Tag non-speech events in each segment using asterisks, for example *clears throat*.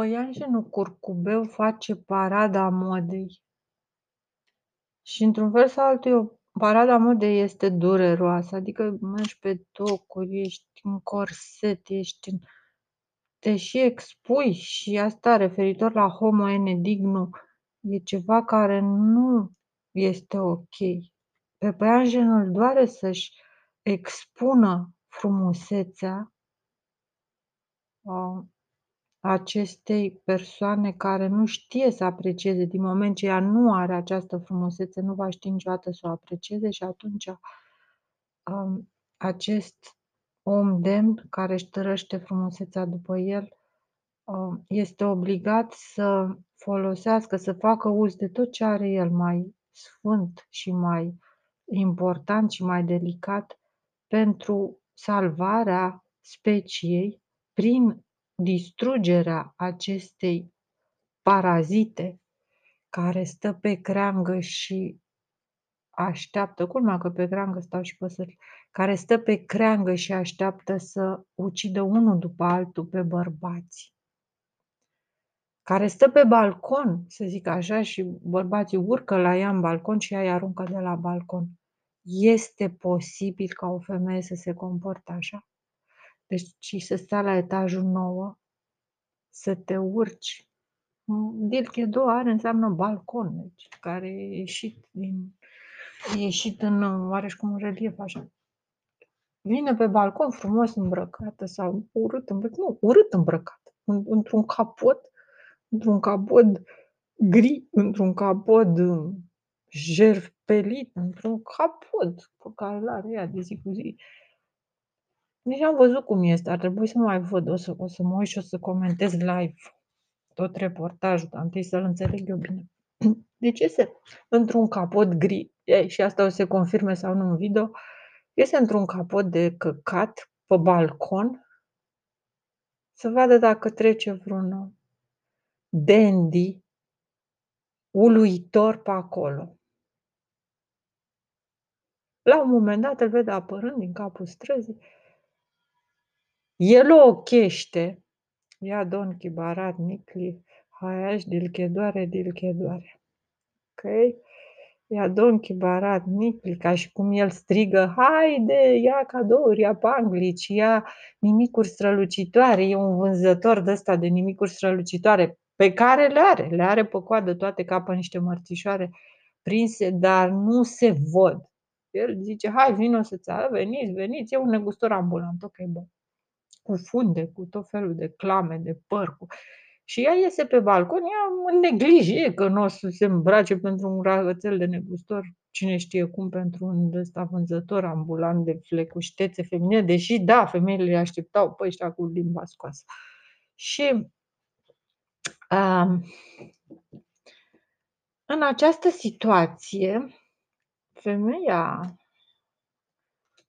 Păianjenul curcubeu face parada modei. Și într-un fel sau altul, o parada modei este dureroasă, adică mergi pe tocuri, ești în corset, ești în te și expui și asta referitor la homo enedignum e ceva care nu este ok. Pe păianjen îl doare să-și expună frumusețea acestei persoane care nu știe să aprecieze din moment ce ea nu are această frumusețe, nu va ști niciodată să o aprecieze și atunci um, acest om demn care își tărăște frumusețea după el um, este obligat să folosească, să facă uz de tot ce are el mai sfânt și mai important și mai delicat pentru salvarea speciei prin distrugerea acestei parazite care stă pe creangă și așteaptă, culmea că pe creangă stau și păsări, care stă pe creangă și așteaptă să ucidă unul după altul pe bărbați. Care stă pe balcon, să zic așa, și bărbații urcă la ea în balcon și ea îi aruncă de la balcon. Este posibil ca o femeie să se comporte așa? Deci să stai la etajul 9, să te urci. Dilche 2 are înseamnă balcon, deci, care e ieșit, din, e ieșit în oareșcum relief așa. Vine pe balcon frumos îmbrăcată sau urât îmbrăcată, nu, urât îmbrăcată, într-un capot, într-un capot gri, într-un capot jerpelit, într-un capot pe care îl are ea de zi cu zi. Nici am văzut cum este, ar trebui să mai văd, o să, o să mă uit și o să comentez live tot reportajul, dar întâi să-l înțeleg eu bine. *clears throat* Deci este într-un capot gri, Ei, și asta o să se confirme sau nu în video, este într-un capot de căcat pe balcon să vadă dacă trece vreun dandy uluitor pe acolo. La un moment dat îl vede apărând din capul străzii el o ochește. Ia Don Chibarat Nicli, Haiaș dilchedoare, dilchedoare. Ok? Ia Don Chibarat Nicli, ca și cum el strigă, haide, ia cadouri, ia panglici, ia nimicuri strălucitoare. E un vânzător de ăsta de nimicuri strălucitoare pe care le are. Le are pe coadă toate capă niște mărțișoare prinse, dar nu se văd. El zice, hai, vino să-ți veniți, veniți, e un negustor ambulant, ok, bun cu funde, cu tot felul de clame de păr. Cu... Și ea iese pe balcon, ea în neglijie că nu o să se îmbrace pentru un ragățel de negustor, cine știe cum, pentru un ăsta vânzător ambulant de flecuștețe feminine, deși, da, femeile le așteptau pe ăștia cu limba scoasă. Și um, în această situație, femeia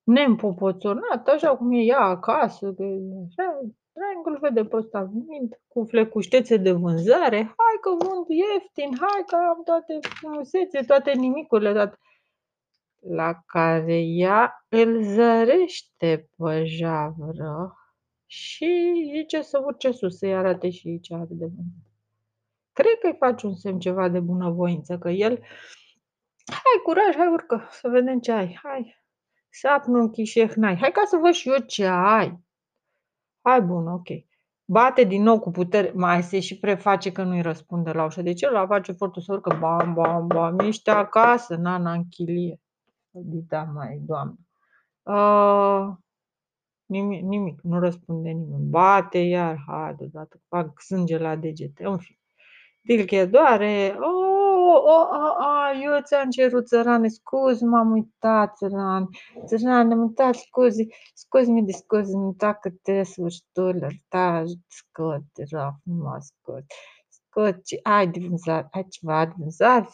neîmpopoțonat, așa cum e ea acasă, că așa, Triangle vede pe ăsta venind cu flecuștețe de vânzare, hai că vând ieftin, hai că am toate frumusețe, toate nimicurile, toate. La care ea îl zărește pe javră și zice să urce sus, să-i arate și ce are de vândut. Cred că îi face un semn ceva de bunăvoință, că el, hai curaj, hai urcă, să vedem ce ai, hai, Sapnul chișehnai. Hai ca să văd și eu ce ai. Hai bun, ok. Bate din nou cu putere, mai se și preface că nu-i răspunde la ușă. Deci el la face efortul să urcă, bam, bam, bam, ești acasă, nana în chilie. Dita mai, doamnă. Uh, nimic, nimic, nu răspunde nimeni. Bate iar, hai deodată, fac sânge la degete, în fine. Dilche doare, oh, oh, oh, oh, eu ți-am cerut, țărane, scuzi, m-am uitat, țărane, țărane, am uitat, scuzi, scuzi-mi de scuzi, mi dacă te sfârșitul ta, scot, era frumos, scot, scot, ai de vânzare, ai ceva de vânzare?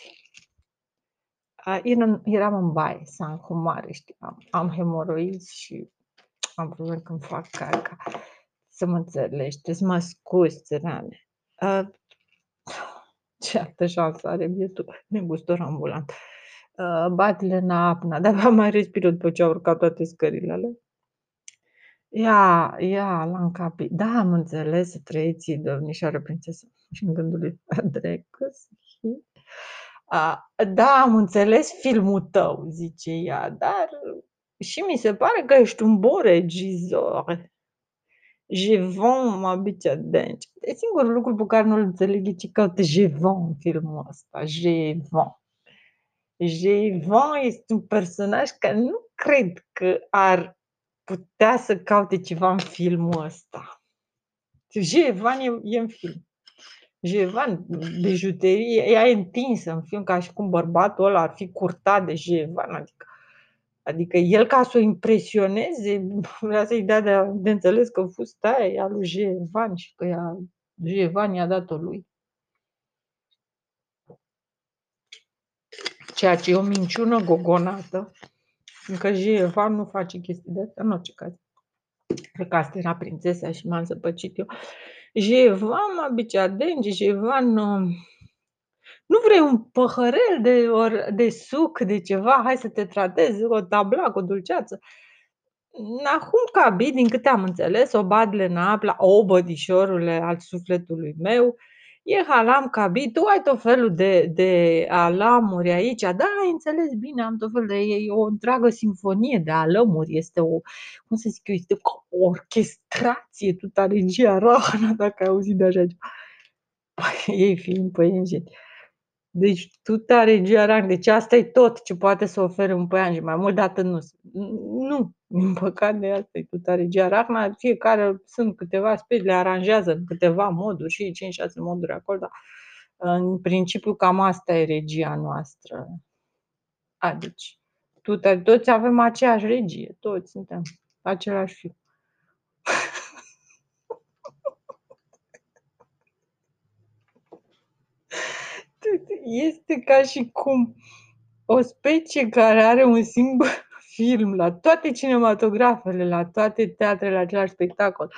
Eram în baie, să cu mare, știi, am, am hemoroizi și am probleme când fac caca. Să mă înțelegi, trebuie să mă scuzi, țărane. *laughs* Uh, ce altă șansă are bietul negustor ambulant. Uh, batile în apna, *laughs* de-abia mai respiră după ce au urcat toate scările alea. Ia, ia, l-am capit. Da, am înțeles, trăieți domnișoară prințesă. Și în gândul lui Dracu și... A, da, am înțeles filmul tău, zice ea, dar și mi se pare că ești un bun regizor. Je vends ma bici adânci. E singurul lucru pe care nu-l înțeleg e ce caută je vends în filmul ăsta. Je vends. Je vends este un personaj care nu cred că ar putea să caute ceva în filmul ăsta. Jevan e, e în film. Jevan, bijuterie, ea e întinsă în film ca și cum bărbatul ăla ar fi curtat de Jevan, adică Adică el ca să o impresioneze, *laughs* vrea să-i dea de, de înțeles că fusta aia e a lui Jevan și că ea, Jevan i-a dat-o lui. Ceea ce e o minciună gogonată, încă Jevan nu face chestii de astea, în orice caz. Cred că asta era prințesa și m-am zăpăcit eu. Jevan mă bicea dengi, Jevan... Uh, nu vrei un păhărel de, or, de suc, de ceva? Hai să te tratezi o tabla cu o dulceață. Nahum Cabi, din câte am înțeles, o badle napla, o bădișorule al sufletului meu, e halam cabi, tu ai tot felul de, de alamuri aici, da, ai înțeles bine, am tot felul de, e o întreagă sinfonie de alamuri, este o, cum să zic eu, este o orchestrație, tu regia Rahana, dacă ai auzit de așa ceva. Păi, ei fiind păienjeni. Deci tu tare gearan, deci asta e tot ce poate să ofere un păianjen, mai mult de atât nu. Nu, din păcate asta e tu tare gearan, fiecare sunt câteva specii, le aranjează în câteva moduri și 5-6 moduri acolo, dar în principiu cam asta e regia noastră. Adică, tu, toți avem aceeași regie, toți suntem același film. Este ca și cum o specie care are un singur *laughs* film la toate cinematografele, la toate teatrele, la același spectacol,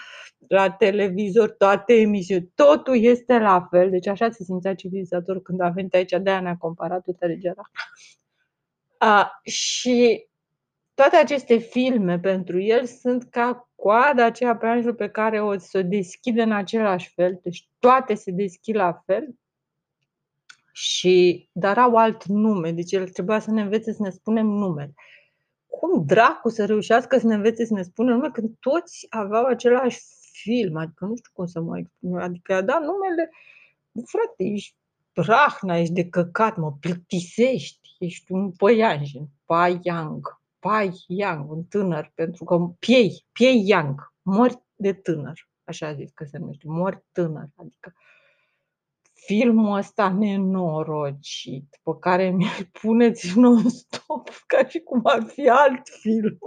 la televizor, toate emisiuni, totul este la fel. Deci așa se simțea civilizator când a venit aici, de-aia ne-a comparat toată regia a, și toate aceste filme pentru el sunt ca coada aceea pe pe care o să o deschide în același fel, deci toate se deschid la fel și, dar au alt nume, deci el trebuia să ne învețe să ne spunem numele. Cum dracu să reușească să ne învețe să ne spunem nume când toți aveau același film? Adică nu știu cum să mă exprim. Adică a dat numele, frate, ești rahna, ești de căcat, mă plictisești, ești un păianjen, Pai Yang, Pai Yang, un tânăr, pentru că piei, piei Yang, mori de tânăr, așa zis că se numește, mori tânăr, adică filmul ăsta nenorocit pe care mi-l puneți *laughs* non-stop ca și cum ar fi alt film.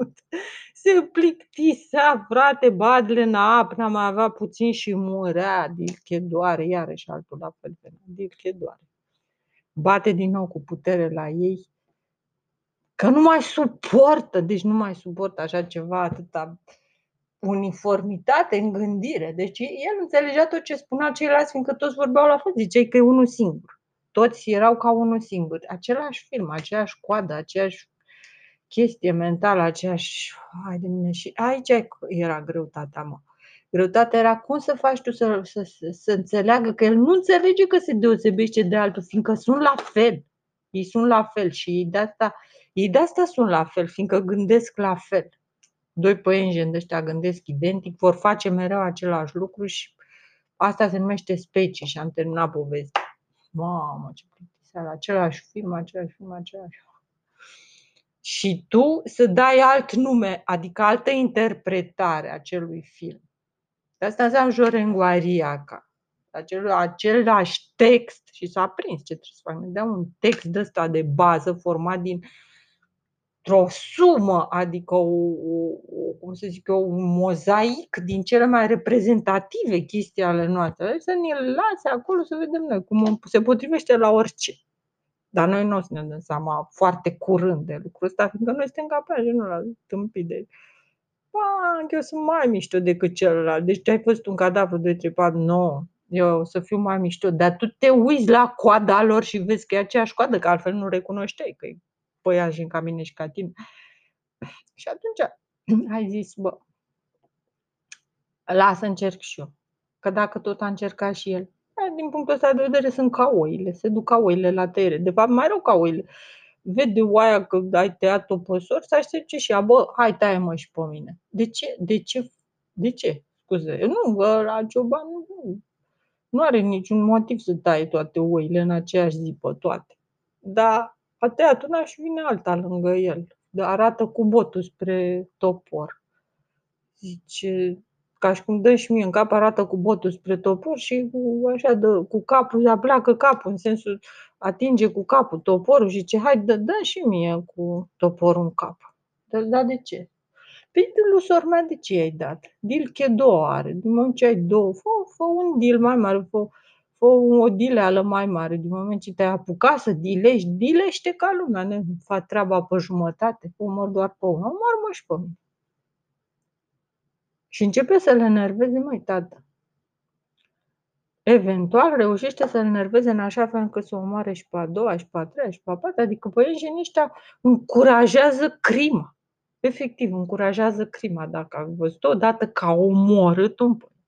Se plictisea, frate, badle în apă, n-am mai avea puțin și murea, dilche doare, iarăși altul la fel, dilche doare. Bate din nou cu putere la ei, că nu mai suportă, deci nu mai suportă așa ceva atâta uniformitate în gândire. Deci el înțelegea tot ce spunea ceilalți, fiindcă toți vorbeau la fel. Ziceai că e unul singur. Toți erau ca unul singur. Același film, aceeași coadă, aceeași chestie mentală, aceeași... Hai de mine și aici era greutatea, mă. Greutatea era cum să faci tu să, să, să, să înțeleagă că el nu înțelege că se deosebește de altul, fiindcă sunt la fel. Ei sunt la fel și ei de asta, ei de asta sunt la fel, fiindcă gândesc la fel doi păienjeni de ăștia gândesc identic, vor face mereu același lucru și asta se numește specie și am terminat povestea. Mamă, ce plictiseală, același film, același film, același film. Și tu să dai alt nume, adică altă interpretare a acelui film. De asta înseamnă jorenguaria, ca acel, același text și s-a prins ce trebuie să fac. Dea un text de ăsta de bază format din uh, o sumă, adică o, o, cum să zic eu, un mozaic din cele mai reprezentative chestii ale noastre. Să ne lase acolo să vedem noi cum se potrivește la orice. Dar noi nu o să ne dăm seama foarte curând de lucrul ăsta, fiindcă noi suntem capabili, nu la tâmpit de Ba, eu sunt mai mișto decât celălalt. Deci ai fost un cadavru de 3, 4, 9. Eu o să fiu mai mișto. Dar tu te uiți la coada lor și vezi că e aceeași coadă, că altfel nu recunoșteai că e păianjen ca mine și ca tine. *sniffs* Și atunci *sniffs* ai zis, bă, Lasă încerc și eu. Că dacă tot a încercat și el. Din punctul ăsta de vedere sunt ca oile, se duc ca oile la tăiere. De fapt, mai rău ca oile. Vede oaia că ai tăiat-o pe sor, să aștepce și ea, bă, hai taie-mă și pe mine. De ce? De ce? De ce? Scuze, nu, la cioban nu, nu are niciun motiv să taie toate oile în aceeași zi pe toate. Dar a tăiat una și vine alta lângă el. Arată cu botul spre topor. Zice, ca și cum dă și mie în cap, arată cu botul spre topor și cu, așa dă, cu capul, ea pleacă capul, în sensul atinge cu capul toporul și ce hai, dă, dă și mie cu toporul în cap. Dar da, de ce? Păi lui sormea de ce ai dat? Dil că două are. Din moment ce ai două, fă, fă un dil mai mare, fă, fă o dileală mai mare. Din moment ce te-ai apucat să dilești, dilește ca lumea, nu fac treaba pe jumătate, omor doar pe unul, omor mă și pe mine. Și începe să le enerveze, mai tată. Eventual reușește să-l enerveze în așa fel încât să o omoare și pe a doua, și pe a treia, și pe a patra. Adică părinții ăștia încurajează crima. Efectiv, încurajează crima. Dacă ai văzut odată că a omorât un părinți.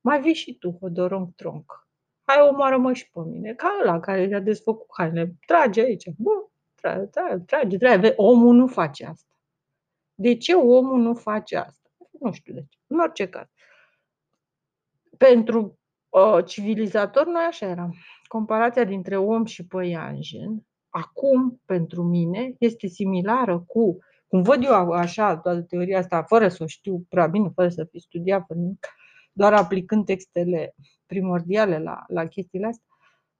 Mai vii și tu, Hodorong Tronc. Hai, omoară-mă și pe mine. Ca ăla care și-a desfăcut haine. Trage aici. Bă, trage, trage, trage, trage. Omul nu face asta. De ce omul nu face asta? Nu știu de ce. În orice caz. Pentru uh, civilizator, noi așa eram. Comparația dintre om și păianjen, acum, pentru mine, este similară cu, cum văd eu așa, toată teoria asta, fără să o știu prea bine, fără să fi studiat, nimic, doar aplicând textele primordiale la, la chestiile astea,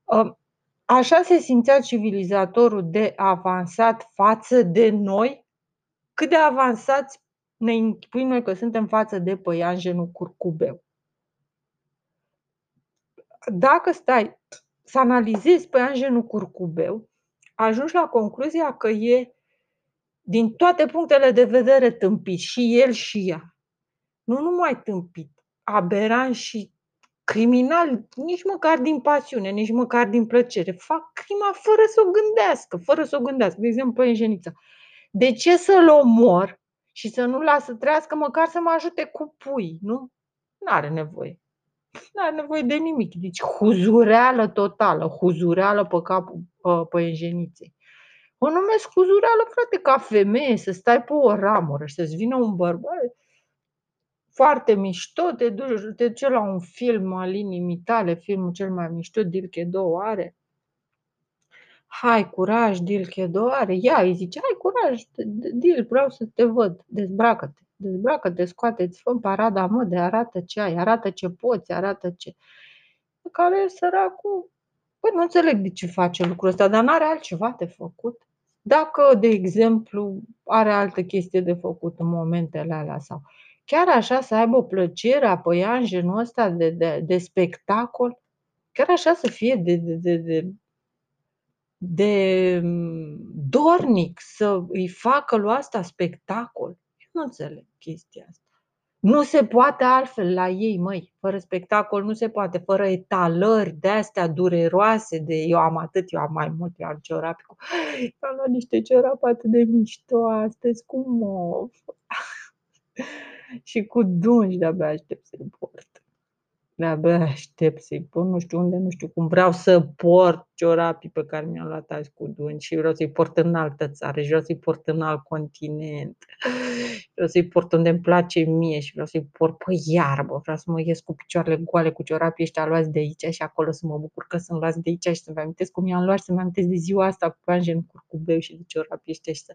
uh, așa se simțea civilizatorul de avansat față de noi, cât de avansați ne închipuim noi că suntem față de păianjenul curcubeu. Dacă stai să analizezi păianjenul curcubeu, ajungi la concluzia că e din toate punctele de vedere tâmpit, și el și ea. Nu numai tâmpit, aberan și criminal, nici măcar din pasiune, nici măcar din plăcere. Fac crima fără să o gândească, fără să o gândească. De exemplu, păianjenița. De ce să-l omor și să nu lasă să trăiască, măcar să mă ajute cu pui, nu? Nu are nevoie. Nu are nevoie de nimic. Deci huzureală totală, huzureală pe capul pe, pe engeniței. O numesc huzureală, frate, ca femeie, să stai pe o ramură și să-ți vină un bărbat foarte mișto, te duci, te duci la un film al inimii tale, filmul cel mai mișto, Dilke 2 are, Hai, curaj, Dil, că doare. Ia, îi zice, hai, curaj, Dil, vreau să te văd. Dezbracă-te, dezbracă-te, scoate-ți, fă parada, mă, de arată ce ai, arată ce poți, arată ce... Care săracul, păi nu înțeleg de ce face lucrul ăsta, dar n-are altceva de făcut. Dacă, de exemplu, are altă chestie de făcut în momentele alea sau chiar așa să aibă plăcerea pe genul ăsta de, de, de spectacol, chiar așa să fie de, de, de, de de mm, dornic să îi facă lui asta spectacol. Eu nu înțeleg chestia asta. Nu se poate altfel la ei, măi. Fără spectacol nu se poate, fără etalări de astea dureroase, de eu am atât, eu am mai mult, eu am ciorapi cu... *gasps* Am luat niște ciorapi atât de mișto astăzi, cu mov. *laughs* și cu dungi de-abia aștept să-i port. De-abia aștept să-i pun, nu știu unde, nu știu cum. Vreau să port ciorapii pe care mi-am luat azi cu duni și vreau să-i port în altă țară și vreau să-i port în alt continent. Vreau să-i port unde îmi place mie și vreau să-i port pe iarbă. Vreau să mă ies cu picioarele goale, cu ciorapii ăștia luați de aici și acolo să mă bucur că sunt luați de aici și să-mi amintesc cum i-am luat și să-mi amintesc de ziua asta cu panjen curcubeu și de ciorapii ăștia și să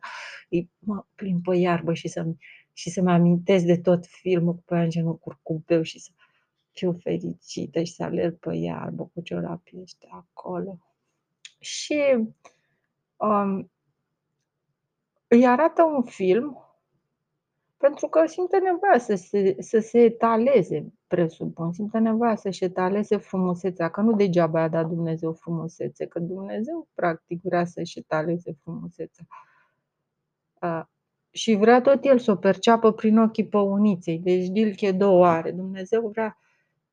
îi mă plimb pe iarbă și să-mi și să-mi amintesc de tot filmul cu panjenul curcubeu și să fiu fericită și să alerg pe iarbă cu ciorapii ăștia acolo. Și um, îi arată un film pentru că simte nevoia să se, să se etaleze, presupun, simte nevoia să-și etaleze frumusețea, că nu degeaba a dat Dumnezeu frumusețe, că Dumnezeu practic vrea să-și etaleze frumusețea. Uh, și vrea tot el să o perceapă prin ochii păuniței. Deci Dilche două are. Dumnezeu vrea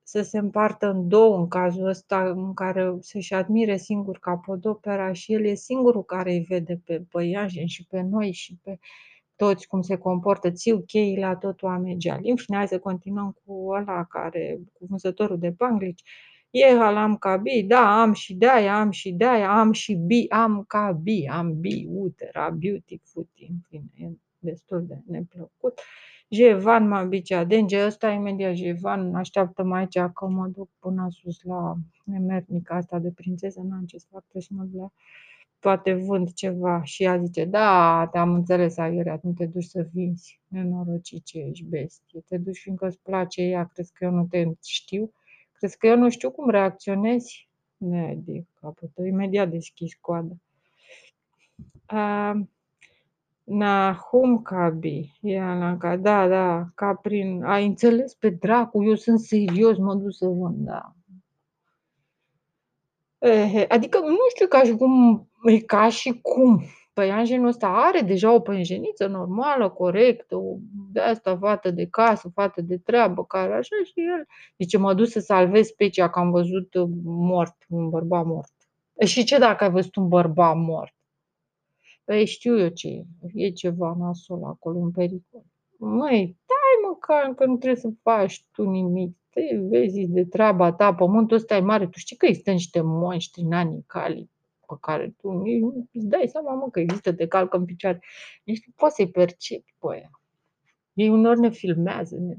să se împartă în două în cazul ăsta în care să-și admire singur capodopera și el e singurul care îi vede pe băiajen și pe noi și pe toți cum se comportă, țiu cheii la tot oameni geali. În fine, hai să continuăm cu ăla care, cu vânzătorul de panglici. E am ca bi, da, am și de-aia, am și de-aia, am și bi, am ca bi, am bi, utera, beauty, footy, în fine, e destul de neplăcut. Jevan mă bicea denge, ăsta imediat Jevan, așteaptă-mă aici că mă duc până sus la nemernica asta de prințesă, n-am ce să fac, trebuie să mă duc la poate vând ceva și ea zice, da, te-am înțeles, Aiurea, nu te duci să vinzi, nenorocit ce ești bestie, te duci fiindcă îți place ea, crezi că eu nu te știu, crezi că eu nu știu cum reacționezi? Ne, de capăt, imediat deschis coada. Uh, Nahum Kabi, Ianca, da, da, ca prin, ai înțeles pe dracu, eu sunt serios, mă duc să vând, da. Adică nu știu ca și cum, e ca și cum păianjenul ăsta are deja o păianjeniță normală, corectă, o, de asta fată de casă, fată de treabă, care așa și el. Zice, mă duc să salvez specia că am văzut uh, mort, un bărbat mort. E, și ce dacă ai văzut un bărbat mort? Păi știu eu ce e, e ceva nasol acolo, în pericol. Măi, stai măcar că nu trebuie să faci tu nimic. Te vezi de treaba ta, pământul ăsta e mare. Tu știi că există niște monștri cali pe care tu nu îți dai seama mă, că există, te calcă în picioare. Nici nu poți să-i percepi pe aia. Ei unor ne filmează, ne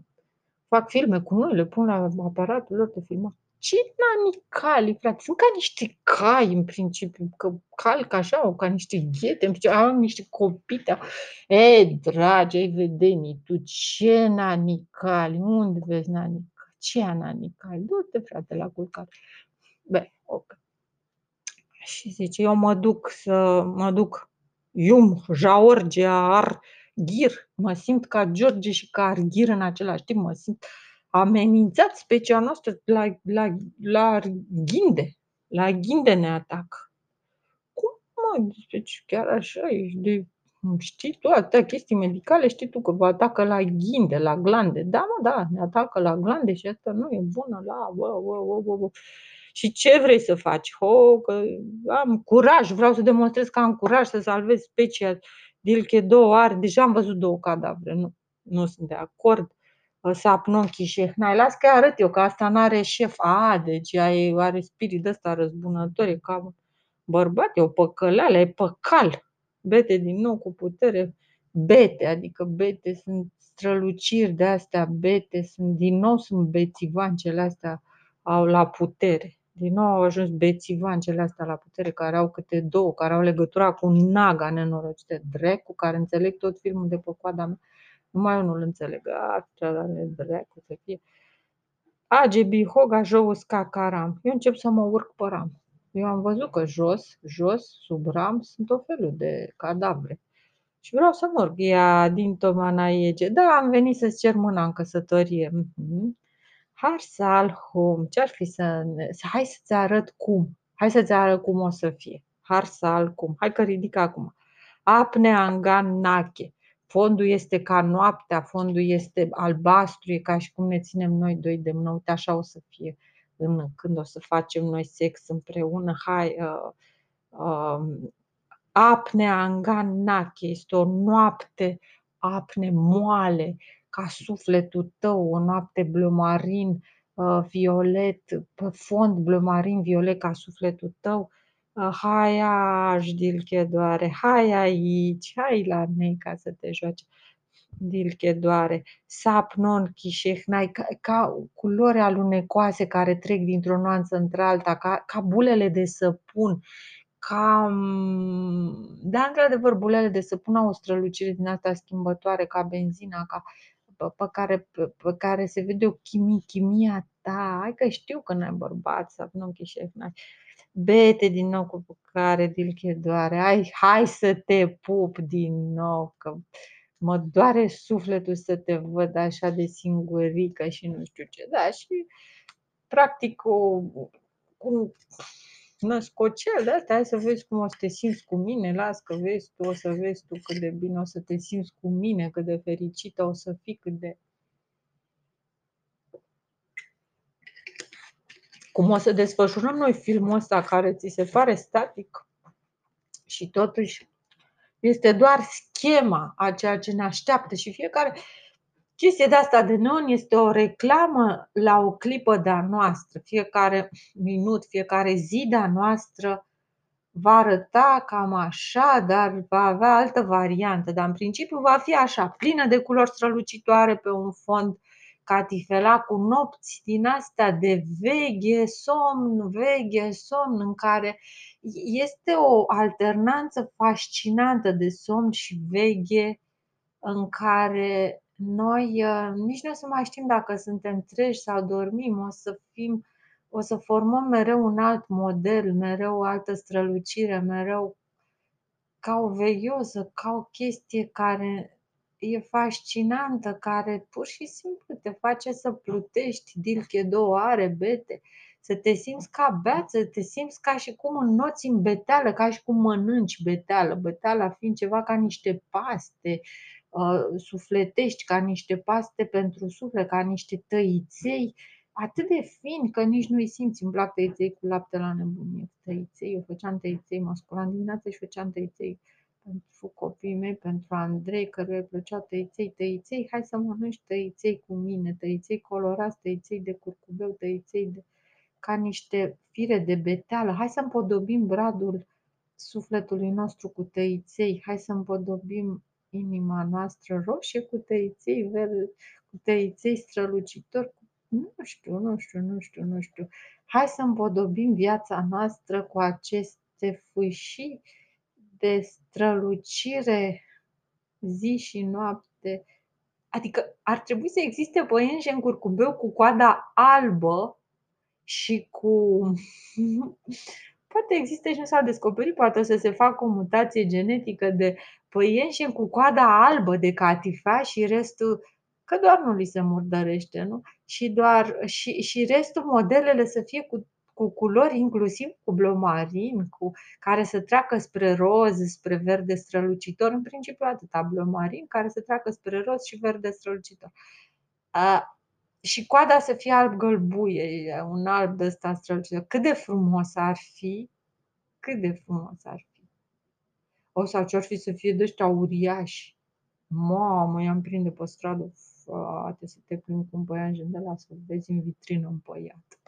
fac filme cu noi, le pun la aparatul lor de filmat. Ce nani cali, frate? Sunt ca niște cai în principiu, că calc așa, ca niște ghete, în principiu, au niște copite. E, dragi, ai vedenii, tu ce nani cali? Unde vezi nani cali? Ce nani cali? Du-te, frate, la culcare. Bine, ok. Și zice, eu mă duc să mă duc Ium, George, Arghir, mă simt ca George și ca Arghir în același timp, mă simt amenințat specia noastră la, la, la ghinde, la ghinde ne atac. Cum mă, deci chiar așa ești de Știi tu atâtea chestii medicale, știi tu că vă atacă la ghinde, la glande. Da, mă, da, ne atacă la glande și asta nu e bună la... Bă, bă, bă, bă. Și ce vrei să faci? Ho, că am curaj, vreau să demonstrez că am curaj să salvez specia Dilche două are, deja am văzut două cadavre, nu, nu sunt de acord. Sapnon Chișehnai, las că arăt eu că asta n-are șef. A, deci are spirit ăsta răzbunător, e ca bărbat, e o păcăleală, e păcal. Bete din nou cu putere, bete, adică bete sunt străluciri de astea, bete sunt, din nou sunt bețivancele astea au la putere. Din nou au ajuns bețivancele astea la putere, care au câte două, care au legătura cu naga nenorocite, drecu, care înțeleg tot filmul de pe coada mea. Numai eu nu-l înțeleg. Așa, drecu să fie. AGB Hoga Jousca Caram. Eu încep să mă urc pe ram. Eu am văzut că jos, jos, sub ram, sunt o felul de cadavre. Și vreau să mă urc. Ea din Tomanaege. Da, am venit să-ți cer mâna în căsătorie. Mm-hmm. Harsal hum. Ce-ar fi să... Hai să-ți arăt cum. Hai să-ți arăt cum o să fie. Harsal cum. Hai că ridic acum. Apne angan nache. Fondul este ca noaptea, fondul este albastru, e ca și cum ne ținem noi doi de mână. Uite, așa o să fie în, când o să facem noi sex împreună. Hai, uh, uh, apne angan nache. Este o noapte apne moale ca sufletul tău, o noapte bleu marin, uh, violet, pe fond bleu marin, violet ca sufletul tău. Uh, hai aș, dilche doare, hai aici, hai la mine ca să te joace. Dilche doare, sap non chișehnai, ca, ca culori alunecoase care trec dintr-o nuanță într-alta, ca, ca bulele de săpun, ca, mm, da, într-adevăr, bulele de săpun au o strălucire din asta schimbătoare, ca benzina, ca pe care, pe, pe care se vede o chimie, chimia ta. Hai că știu că n-ai bărbat să nu șef, n-ai. Bete din nou cu care dilche doare. Hai, hai să te pup din nou, că mă doare sufletul să te văd așa de singurică și nu știu ce. Da, și practic cu, cu născocel de asta, hai să vezi cum o să te simți cu mine, las că vezi tu, o să vezi tu cât de bine o să te simți cu mine, cât de fericită o să fii, cât de... Cum o să desfășurăm noi filmul ăsta care ți se pare static? Și totuși Este doar schema a ceea ce ne așteaptă și fiecare chestie de asta de neon este o reclamă la o clipă de-a noastră. Fiecare minut, fiecare zi de-a noastră va arăta cam așa, dar va avea altă variantă. Dar în principiu va fi așa, plină de culori strălucitoare pe un fond catifela cu nopți din astea de veche, somn, veche, somn, în care este o alternanță fascinantă de somn și veche, în care noi uh, nici nu o să mai știm dacă suntem treji sau dormim, o să fim, o să formăm mereu un alt model, mereu o altă strălucire, mereu ca o veioză, ca o chestie care e fascinantă, care pur și simplu te face să plutești dilche două are bete, să te simți ca beat, să te simți ca și cum înnoți în beteală, ca și cum mănânci beteală, beteala fiind ceva ca niște paste, uh, sufletești, ca niște paste pentru suflet, ca niște tăiței, atât de fin că nici nu-i simți. Îmi plac tăiței cu lapte la nebunie. Tăiței, eu făceam tăiței, mă sculam dimineața și făceam tăiței pentru copiii mei, pentru Andrei, căruia îi plăcea tăiței, tăiței, hai să mănânci tăiței cu mine, tăiței colorați, tăiței de curcubeu, tăiței de, ca niște fire de beteală, hai să împodobim bradul sufletului nostru cu tăiței, hai să împodobim inima noastră roșie cu tăiței verde, cu tăiței strălucitori, nu știu, nu știu, nu știu, nu știu. Hai să împodobim viața noastră cu aceste fâșii de strălucire zi și noapte. Adică ar trebui să existe păienjen curcubeu cu coada albă și cu *laughs* Poate există și nu s-a descoperit, poate o să se facă o mutație genetică de păienjen cu coada albă de catifea și restul, că doar nu li se murdărește, nu? Și, doar, și, și restul modelele să fie cu cu culori inclusiv cu blomarin, cu, care să treacă spre roz, spre verde strălucitor, în principiu atâta blomarin, care să treacă spre roz și verde strălucitor. A, și coada să fie alb gălbuie, un alb de ăsta strălucitor. Cât de frumos ar fi, cât de frumos ar fi. O sau ce-ar fi să fie de ăștia uriași. Mamă, i-am prinde pe stradă, frate, să te plimbi cu un păianjen de la să vezi în vitrină împăiat.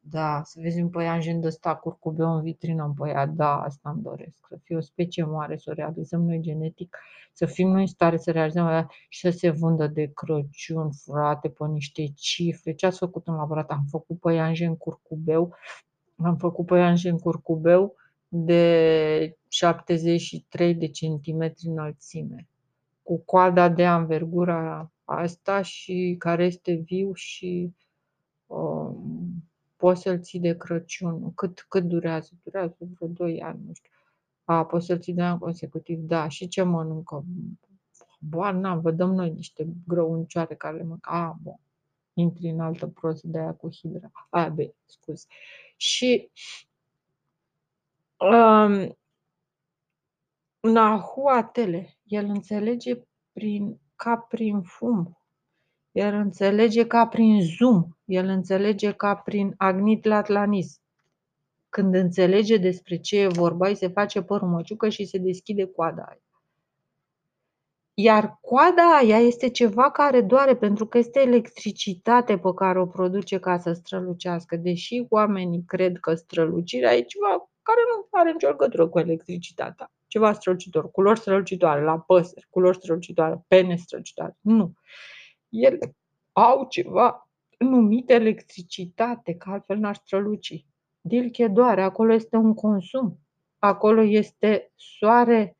Da, să vezi un păianjen de ăsta curcubeu în vitrină împăiat, da, asta îmi doresc. Să fie o specie mare, să o realizăm noi genetic, să fim noi în stare să realizăm aia și să se vândă de Crăciun, frate, pe niște cifre. Ce ați făcut în laborator? Am făcut păianjen curcubeu, am făcut păianjen curcubeu de 73 de centimetri înălțime, cu coada de anvergura asta și care este viu și um, poți să-l ții de Crăciun. Cât, cât durează? Durează vreo 2 ani, nu știu. A, poți să-l ții de ani consecutiv? Da. Și ce mănâncă? Boar, n-am, vă dăm noi niște grăuncioare care le mănâncă. A, bun. Intri în altă prostă de aia cu hidra. Aia, be, scuze. Și um, Nahuatele, el înțelege prin, ca prin fum el înțelege ca prin zoom, el înțelege ca prin agnit latlanis. Când înțelege despre ce e vorba, îi se face părul măciucă și se deschide coada aia. Iar coada aia este ceva care doare pentru că este electricitate pe care o produce ca să strălucească. Deși oamenii cred că strălucirea e ceva care nu are nicio legătură cu electricitatea. Ceva strălucitor, culori strălucitoare la păsări, culori strălucitoare, pene strălucitoare. Nu ele au ceva numit electricitate, că altfel n-ar străluci. Dilche doare, acolo este un consum. Acolo este soare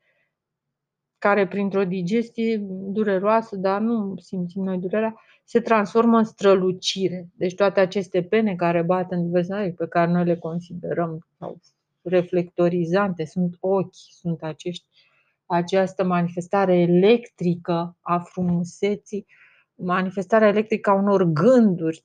care printr-o digestie dureroasă, dar nu simțim noi durerea, se transformă în strălucire. Deci toate aceste pene care bat în diverse pe care noi le considerăm sau reflectorizante, sunt ochi, sunt acești, această manifestare electrică a frumuseții, manifestarea electrică a unor gânduri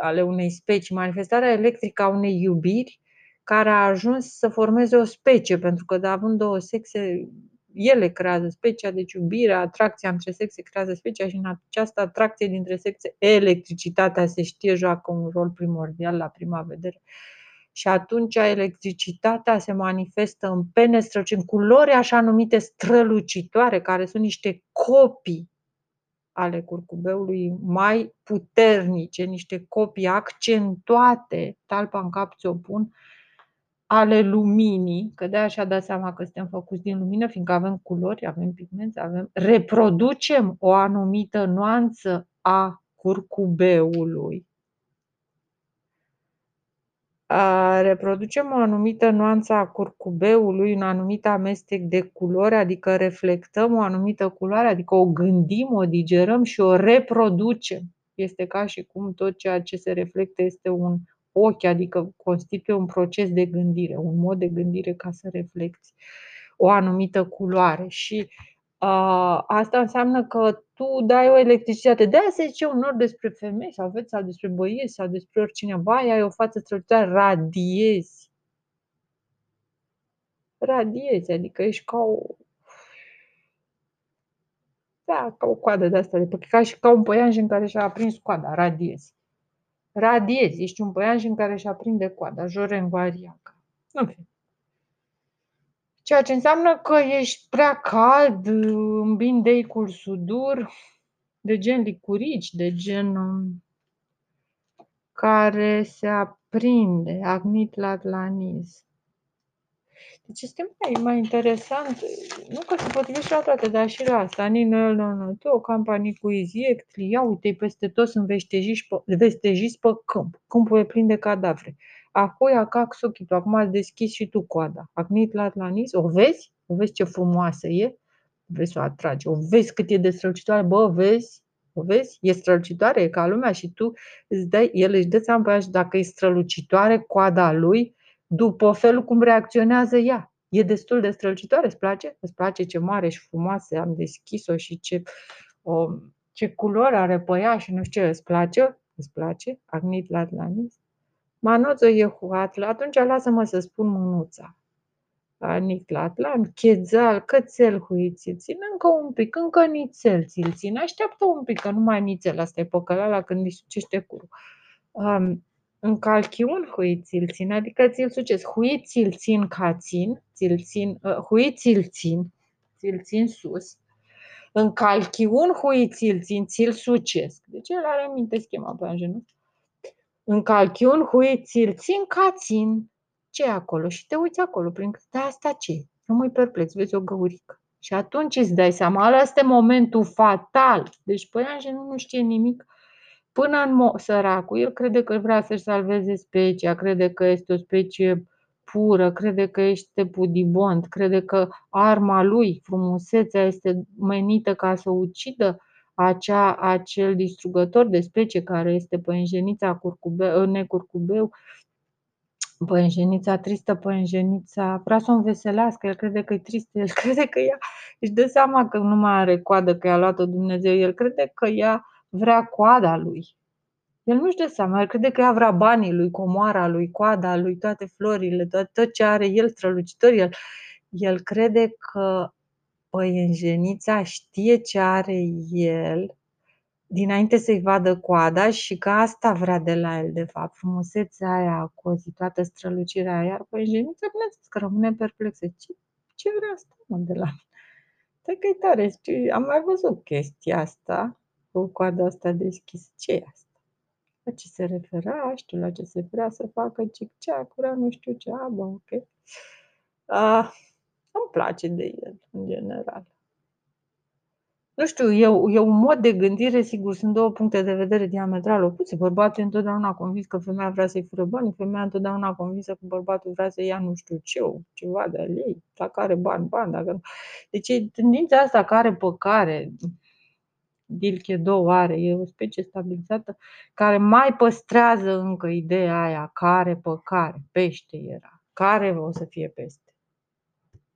ale unei specii, manifestarea electrică a unei iubiri care a ajuns să formeze o specie, pentru că de având două sexe, ele creează specia, deci iubirea, atracția între sexe creează specia și în această atracție dintre sexe, electricitatea se știe joacă un rol primordial la prima vedere. Și atunci electricitatea se manifestă în pene strălucite, în culori așa numite strălucitoare, care sunt niște copii ale curcubeului mai puternice, niște copii accentuate, talpa în cap ți-o pun, ale luminii, că de așa dat seama că suntem făcuți din lumină, fiindcă avem culori, avem pigmenți, avem, reproducem o anumită nuanță a curcubeului reproducem o anumită nuanță a curcubeului, un anumit amestec de culori, adică reflectăm o anumită culoare, adică o gândim, o digerăm și o reproducem. Este ca și cum tot ceea ce se reflectă este un ochi, adică constituie un proces de gândire, un mod de gândire ca să reflecti o anumită culoare. Și uh, asta înseamnă că tu dai o electricitate. De aia se zice unor despre femei sau fete sau despre băieți sau despre oricine. Vai, ai o față strălucitoare, radiezi. Radiezi, adică ești ca o... Da, ca o coadă de asta, de ca și ca un păianjen care și-a aprins coada, radiezi. Radiezi, ești un păianjen care și-a aprinde coada, Joren Variaca. În fine. Ceea ce înseamnă că ești prea cald, îmbin deicul sudur, de gen licurici, de gen um, care se aprinde, agnit la atlaniz. Deci este mai, mai interesant, nu că se potrivește la toate, dar și la asta. Ninel, no, no, o campanie cu iziect, ia uite peste tot sunt vestejiți pe, vestejiți pe câmp. Câmpul e plin de cadavre. Apoi Akaxuki, tu acum ați deschis și tu coada. Acnit la Atlanis, o vezi? O vezi ce frumoasă e? Vezi să o atragi. O vezi cât e de strălucitoare? Bă, vezi? O vezi? E strălucitoare, e ca lumea și tu îți dai, el își dă seama pe dacă e strălucitoare coada lui, după felul cum reacționează ea. E destul de strălucitoare, îți place? Îți place ce mare și frumoasă am deschis-o și ce, o, ce culori are pe ea și nu știu ce, îți place? Îți place? Agnit la Atlanis? Manozo Jehuatl, atunci lasă-mă să spun mânuța. Niclatlan, chezal, cățel huiți țin, încă un pic, încă nițel ți-l țin, așteaptă un pic, că nu mai nițel, asta e păcălala când îi sucește curul. Um, în calchiun hui ți-l țin, adică ți-l sucesc. Hui ți-l țin ca țin, ți-l țin, uh, hui ți-l țin, ți-l țin sus. În calchiun hui ți-l țin, ți-l sucesc. Deci el are în minte schema pe anjenul. În calchiun hui ți-l țin ca țin. ce acolo? Și te uiți acolo prin da asta ce? Rămâi perplex, vezi o găurică. Și atunci îți dai seama, ăla este momentul fatal. Deci păianjenul nu știe nimic până în mo- săracul. El crede că vrea să-și salveze specia, crede că este o specie pură, crede că este pudibond, crede că arma lui, frumusețea, este menită ca să ucidă acea, acel distrugător de specie care este păinjenița curcubeu, necurcubeu, păinjenița tristă, păinjenița vrea să o înveselească, el crede că e tristă, el *laughs* crede că ea își dă seama că nu mai are coadă, că i-a luat-o Dumnezeu, el crede că ea vrea coada lui. El nu-și dă seama, el crede că ea vrea banii lui, comoara lui, coada lui, toate florile, tot, tot ce are el strălucitor, el, el crede că păienjenița știe ce are el dinainte să-i vadă coada și că asta vrea de la el, de fapt, frumusețea aia, cozi, toată strălucirea aia, iar păienjenița, bineînțeles că rămâne perplexă. Ce, ce vrea asta, mă, de la mine? că e tare, știu, am mai văzut chestia asta, cu coada asta deschisă. ce e asta? La ce se referea, știu la ce se vrea să facă, ce cea, cura, nu știu ce, a, bă, ok. Uh, îmi place de el, în general. Nu știu, e, e un mod de gândire, sigur, sunt două puncte de vedere diametral opuse. Bărbatul e întotdeauna convins că femeia vrea să-i fură bani, femeia întotdeauna convinsă că bărbatul vrea să ia nu știu ce, ceva de al ei, dacă are bani, bani, dacă nu. Deci e tendința asta care pe care, Dilche două are, e o specie stabilizată care mai păstrează încă ideea aia, care pe care, pește era, care o să fie peste.